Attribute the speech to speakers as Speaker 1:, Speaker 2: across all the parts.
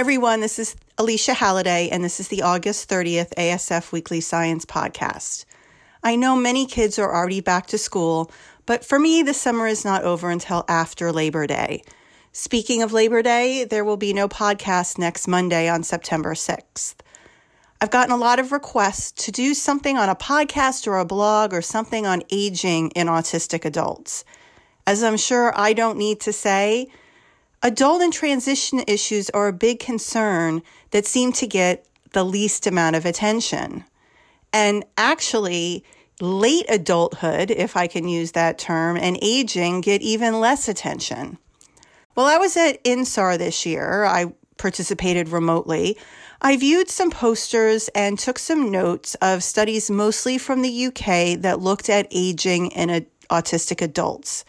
Speaker 1: Hi, everyone. This is Alycia Halladay, and this is the August 30th ASF Weekly Science Podcast. I know many kids are already back to school, but for me, the summer is not over until after Labor Day. Speaking of Labor Day, there will be no podcast next Monday on September 6th. I've gotten a lot of requests to do something on a podcast or a blog or something on aging in autistic adults. As I'm sure I don't need to say, Adult and transition issues are a big concern that seem to get the least amount of attention. And actually, late adulthood, if I can use that term, and aging get even less attention. Well, I was at INSAR this year, I participated remotely. I viewed some posters and took some notes of studies mostly from the UK that looked at aging in autistic adults.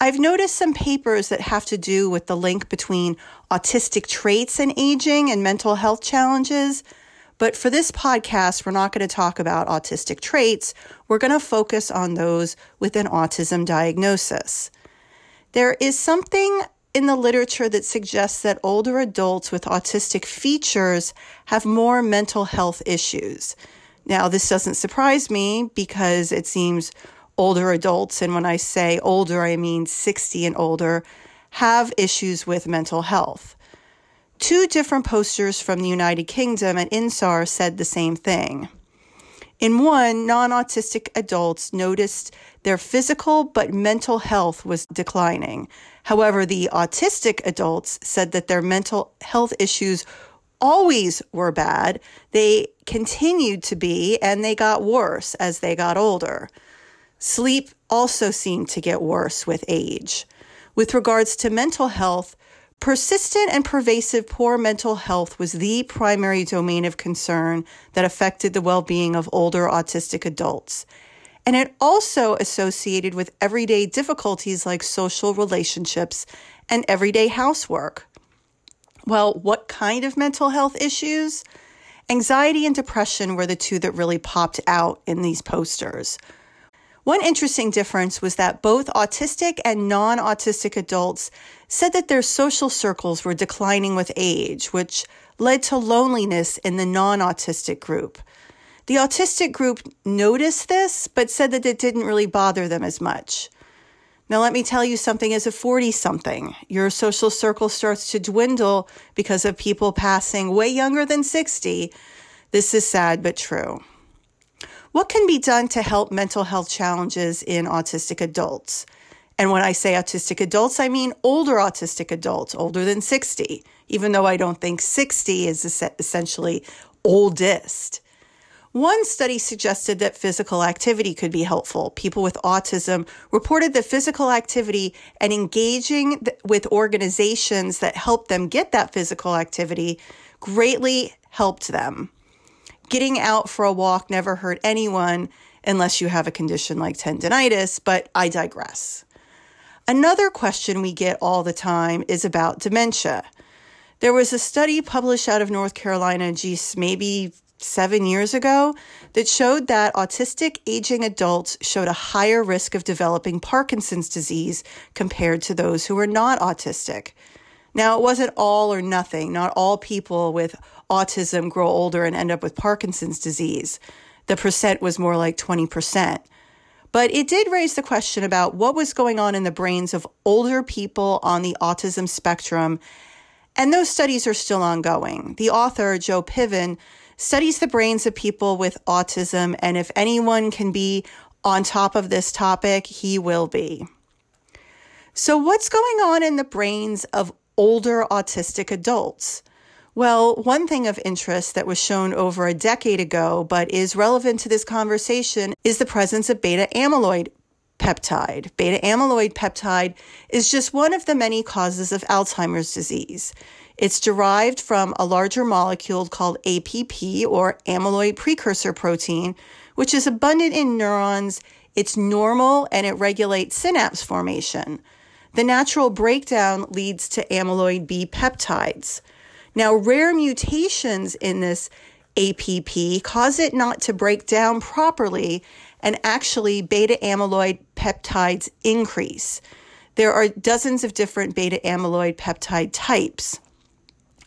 Speaker 1: I've noticed some papers that have to do with the link between autistic traits and aging and mental health challenges. But for this podcast, we're not going to talk about autistic traits. We're going to focus on those with an autism diagnosis. There is something in the literature that suggests that older adults with autistic features have more mental health issues. Now, this doesn't surprise me because it seems older adults, and when I say older, I mean 60 and older, have issues with mental health. Two different posters from the United Kingdom and INSAR said the same thing. In one, non autistic adults noticed their physical but mental health was declining. However, the autistic adults said that their mental health issues always were bad. They continued to be, and they got worse as they got older. Sleep also seemed to get worse with age. With regards to mental health, persistent and pervasive poor mental health was the primary domain of concern that affected the well being of older autistic adults. And it also associated with everyday difficulties like social relationships and everyday housework. Well, what kind of mental health issues? Anxiety and depression were the two that really popped out in these posters. One interesting difference was that both autistic and non autistic adults said that their social circles were declining with age, which led to loneliness in the non autistic group. The autistic group noticed this, but said that it didn't really bother them as much. Now, let me tell you something as a 40 something, your social circle starts to dwindle because of people passing way younger than 60. This is sad but true. What can be done to help mental health challenges in autistic adults? And when I say autistic adults, I mean older autistic adults, older than 60, even though I don't think 60 is essentially oldest. One study suggested that physical activity could be helpful. People with autism reported that physical activity and engaging with organizations that helped them get that physical activity greatly helped them getting out for a walk never hurt anyone unless you have a condition like tendonitis, but I digress. Another question we get all the time is about dementia. There was a study published out of North Carolina, geez, maybe seven years ago, that showed that autistic aging adults showed a higher risk of developing Parkinson's disease compared to those who were not autistic. Now, it wasn't all or nothing. Not all people with autism grow older and end up with Parkinson's disease. The percent was more like 20%. But it did raise the question about what was going on in the brains of older people on the autism spectrum. And those studies are still ongoing. The author, Joe Piven, studies the brains of people with autism. And if anyone can be on top of this topic, he will be. So, what's going on in the brains of older autistic adults? Well, one thing of interest that was shown over a decade ago, but is relevant to this conversation, is the presence of beta amyloid peptide. Beta amyloid peptide is just one of the many causes of Alzheimer's disease. It's derived from a larger molecule called APP or amyloid precursor protein, which is abundant in neurons. It's normal and it regulates synapse formation. The natural breakdown leads to amyloid B peptides. Now, rare mutations in this APP cause it not to break down properly, and actually, beta amyloid peptides increase. There are dozens of different beta amyloid peptide types.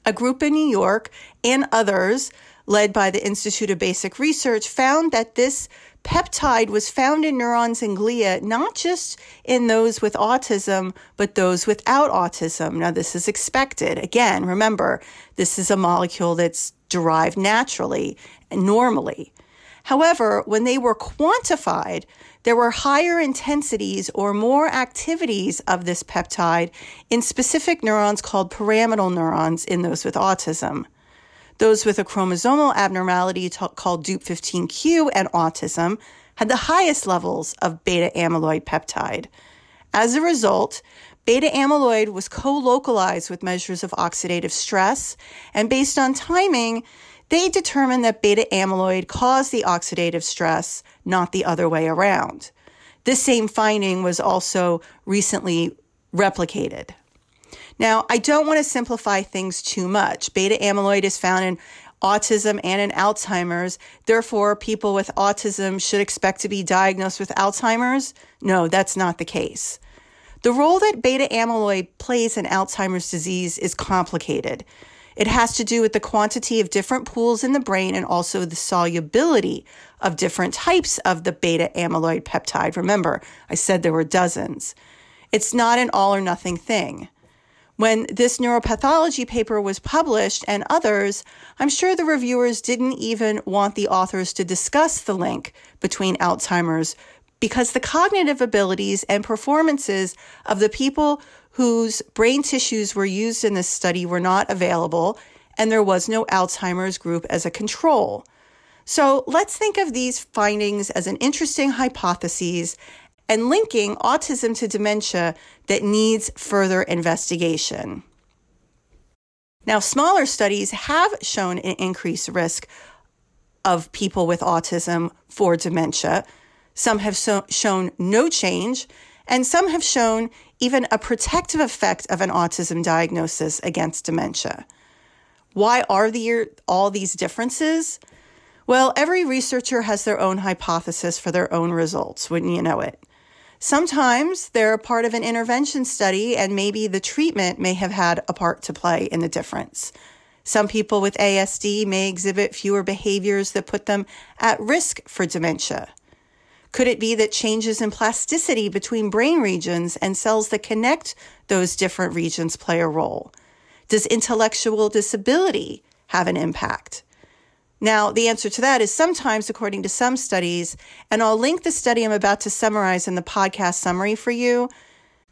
Speaker 1: A group in New York and others, led by the Institute of Basic Research, found that this peptide was found in neurons and glia, not just in those with autism, but those without autism. Now, this is expected. Again, remember, this is a molecule that's derived naturally and normally. However, when they were quantified, there were higher intensities or more activities of this peptide in specific neurons called pyramidal neurons in those with autism. Those with a chromosomal abnormality t- called DUP15Q and autism had the highest levels of beta amyloid peptide. As a result, beta amyloid was co localized with measures of oxidative stress, and based on timing, they determined that beta amyloid caused the oxidative stress, not the other way around. This same finding was also recently replicated. Now, I don't want to simplify things too much. Beta amyloid is found in autism and in Alzheimer's. Therefore, people with autism should expect to be diagnosed with Alzheimer's. No, that's not the case. The role that beta amyloid plays in Alzheimer's disease is complicated. It has to do with the quantity of different pools in the brain and also the solubility of different types of the beta amyloid peptide. Remember, I said there were dozens. It's not an all or nothing thing. When this neuropathology paper was published and others, I'm sure the reviewers didn't even want the authors to discuss the link between Alzheimer's because the cognitive abilities and performances of the people whose brain tissues were used in this study were not available and there was no Alzheimer's group as a control. So let's think of these findings as an interesting hypothesis and linking autism to dementia that needs further investigation. Now, smaller studies have shown an increased risk of people with autism for dementia. Some have so- shown no change, and some have shown even a protective effect of an autism diagnosis against dementia. Why are there all these differences? Well, every researcher has their own hypothesis for their own results, wouldn't you know it? Sometimes they're a part of an intervention study, and maybe the treatment may have had a part to play in the difference. Some people with ASD may exhibit fewer behaviors that put them at risk for dementia. Could it be that changes in plasticity between brain regions and cells that connect those different regions play a role? Does intellectual disability have an impact? Now, the answer to that is sometimes, according to some studies, and I'll link the study I'm about to summarize in the podcast summary for you,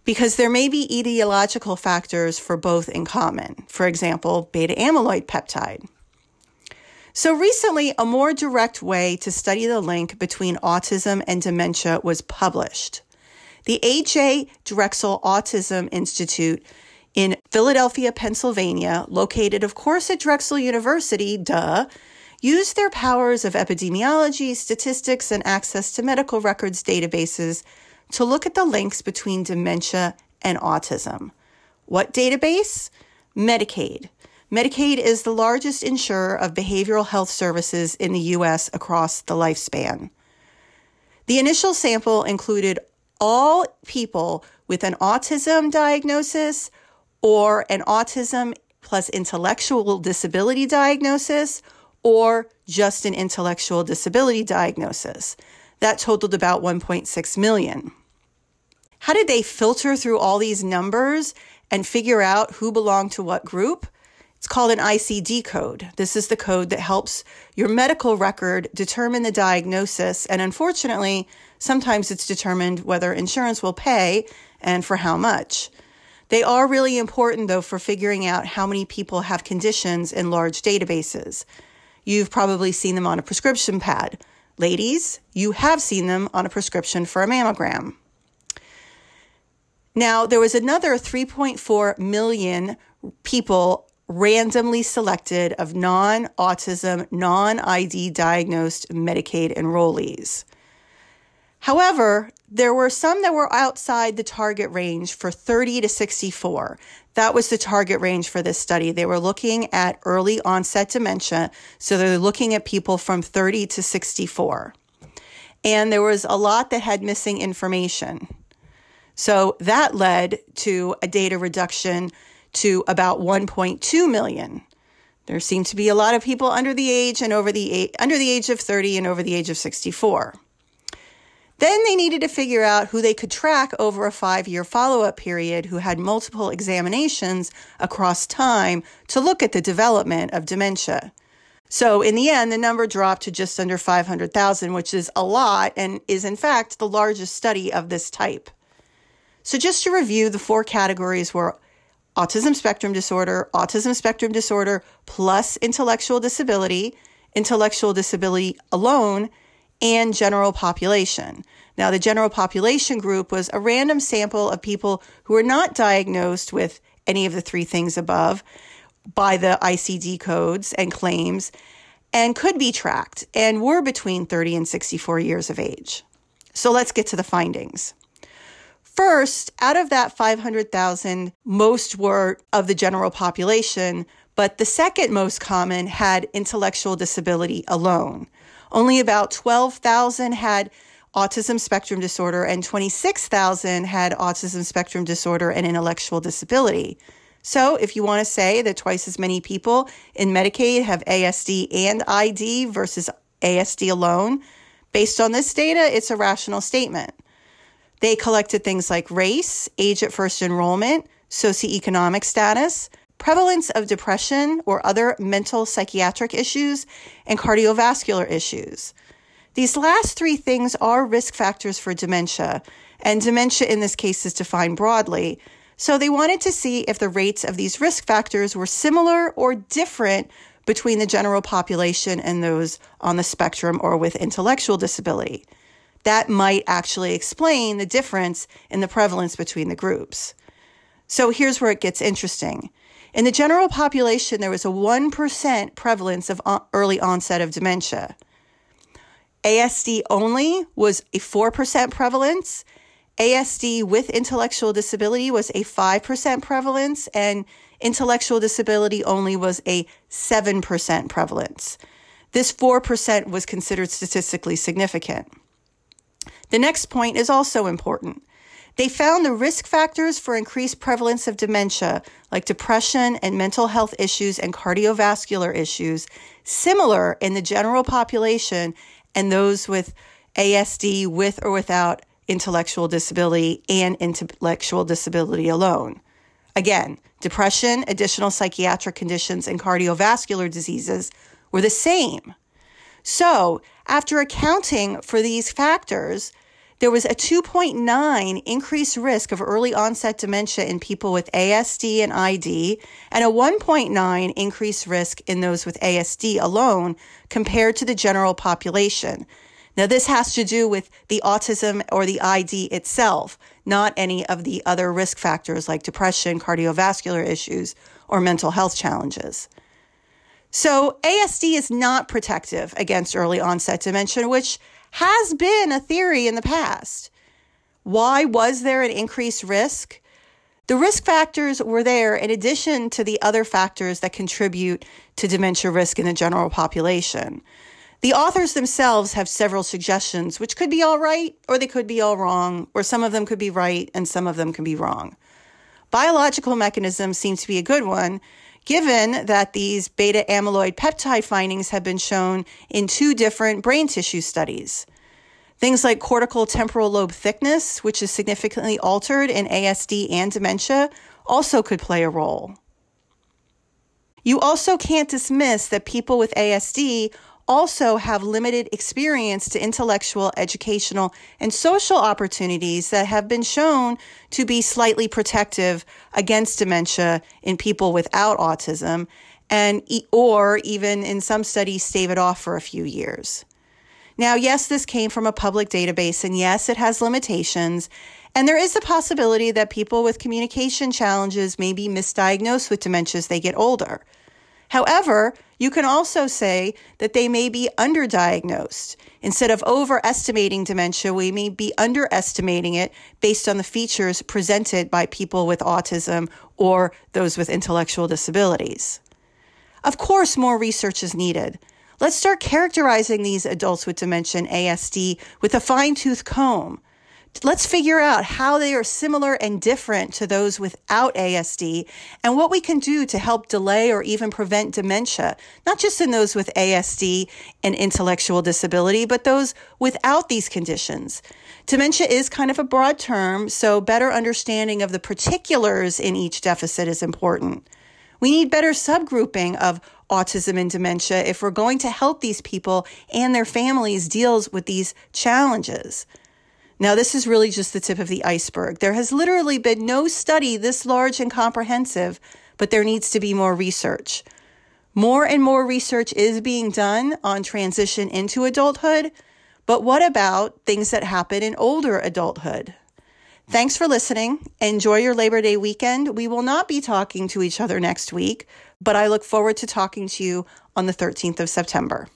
Speaker 1: because there may be etiological factors for both in common. For example, beta amyloid peptide. So, recently, a more direct way to study the link between autism and dementia was published. The A.J. Drexel Autism Institute in Philadelphia, Pennsylvania, located, of course, at Drexel University, duh, used their powers of epidemiology, statistics, and access to medical records databases to look at the links between dementia and autism. What database? Medicaid. Medicaid is the largest insurer of behavioral health services in the U.S. across the lifespan. The initial sample included all people with an autism diagnosis or an autism plus intellectual disability diagnosis or just an intellectual disability diagnosis. That totaled about 1.6 million. How did they filter through all these numbers and figure out who belonged to what group? It's called an ICD code. This is the code that helps your medical record determine the diagnosis. And unfortunately, sometimes it's determined whether insurance will pay and for how much. They are really important, though, for figuring out how many people have conditions in large databases. You've probably seen them on a prescription pad. Ladies, you have seen them on a prescription for a mammogram. Now, there was another 3.4 million people randomly selected of non autism, non ID diagnosed Medicaid enrollees. However, there were some that were outside the target range for 30 to 64. That was the target range for this study. They were looking at early onset dementia. So they're looking at people from 30 to 64. And there was a lot that had missing information. So that led to a data reduction to about 1.2 million. There seem to be a lot of people under the age and over the under the age of 30 and over the age of 64. Then they needed to figure out who they could track over a 5-year follow-up period who had multiple examinations across time to look at the development of dementia. So in the end, the number dropped to just under 500,000, which is a lot and is in fact the largest study of this type. So just to review, the four categories were autism spectrum disorder, autism spectrum disorder plus intellectual disability, intellectual disability alone, and general population. Now, the general population group was a random sample of people who were not diagnosed with any of the three things above by the ICD codes and claims and could be tracked and were between 30 and 64 years of age. So let's get to the findings. First, out of that 500,000, most were of the general population, but the second most common had intellectual disability alone. Only about 12,000 had autism spectrum disorder and 26,000 had autism spectrum disorder and intellectual disability. So, if you want to say that twice as many people in Medicaid have ASD and ID versus ASD alone, based on this data, it's a rational statement. They collected things like race, age at first enrollment, socioeconomic status, prevalence of depression or other mental psychiatric issues, and cardiovascular issues. These last three things are risk factors for dementia, and dementia in this case is defined broadly. So they wanted to see if the rates of these risk factors were similar or different between the general population and those on the spectrum or with intellectual disability. That might actually explain the difference in the prevalence between the groups. So here's where it gets interesting. In the general population, there was a 1% prevalence of early onset of dementia. ASD only was a 4% prevalence, ASD with intellectual disability was a 5% prevalence, and intellectual disability only was a 7% prevalence. This 4% was considered statistically significant. The next point is also important. They found the risk factors for increased prevalence of dementia, like depression and mental health issues and cardiovascular issues, similar in the general population and those with ASD with or without intellectual disability and intellectual disability alone. Again, depression, additional psychiatric conditions, and cardiovascular diseases were the same. So, after accounting for these factors, there was a 2.9 increased risk of early onset dementia in people with ASD and ID, and a 1.9 increased risk in those with ASD alone compared to the general population. Now, this has to do with the autism or the ID itself, not any of the other risk factors like depression, cardiovascular issues, or mental health challenges. So, ASD is not protective against early onset dementia, which has been a theory in the past. Why was there an increased risk? The risk factors were there in addition to the other factors that contribute to dementia risk in the general population. The authors themselves have several suggestions, which could be all right or they could be all wrong, or some of them could be right and some of them can be wrong. Biological mechanism seems to be a good one, given that these beta amyloid peptide findings have been shown in two different brain tissue studies. Things like cortical temporal lobe thickness, which is significantly altered in ASD and dementia, also could play a role. You also can't dismiss that people with ASD also have limited experience to intellectual, educational, and social opportunities that have been shown to be slightly protective against dementia in people without autism and or even in some studies stave it off for a few years. Now, yes, this came from a public database and yes, it has limitations. And there is a possibility that people with communication challenges may be misdiagnosed with dementia as they get older. However, you can also say that they may be underdiagnosed. Instead of overestimating dementia, we may be underestimating it based on the features presented by people with autism or those with intellectual disabilities. Of course, more research is needed. Let's start characterizing these adults with dementia and ASD with a fine tooth comb. Let's figure out how they are similar and different to those without ASD and what we can do to help delay or even prevent dementia, not just in those with ASD and intellectual disability, but those without these conditions. Dementia is kind of a broad term, so better understanding of the particulars in each deficit is important. We need better subgrouping of autism and dementia if we're going to help these people and their families deal with these challenges. Now, this is really just the tip of the iceberg. There has literally been no study this large and comprehensive, but there needs to be more research. More and more research is being done on transition into adulthood, but what about things that happen in older adulthood? Thanks for listening. Enjoy your Labor Day weekend. We will not be talking to each other next week, but I look forward to talking to you on the 13th of September.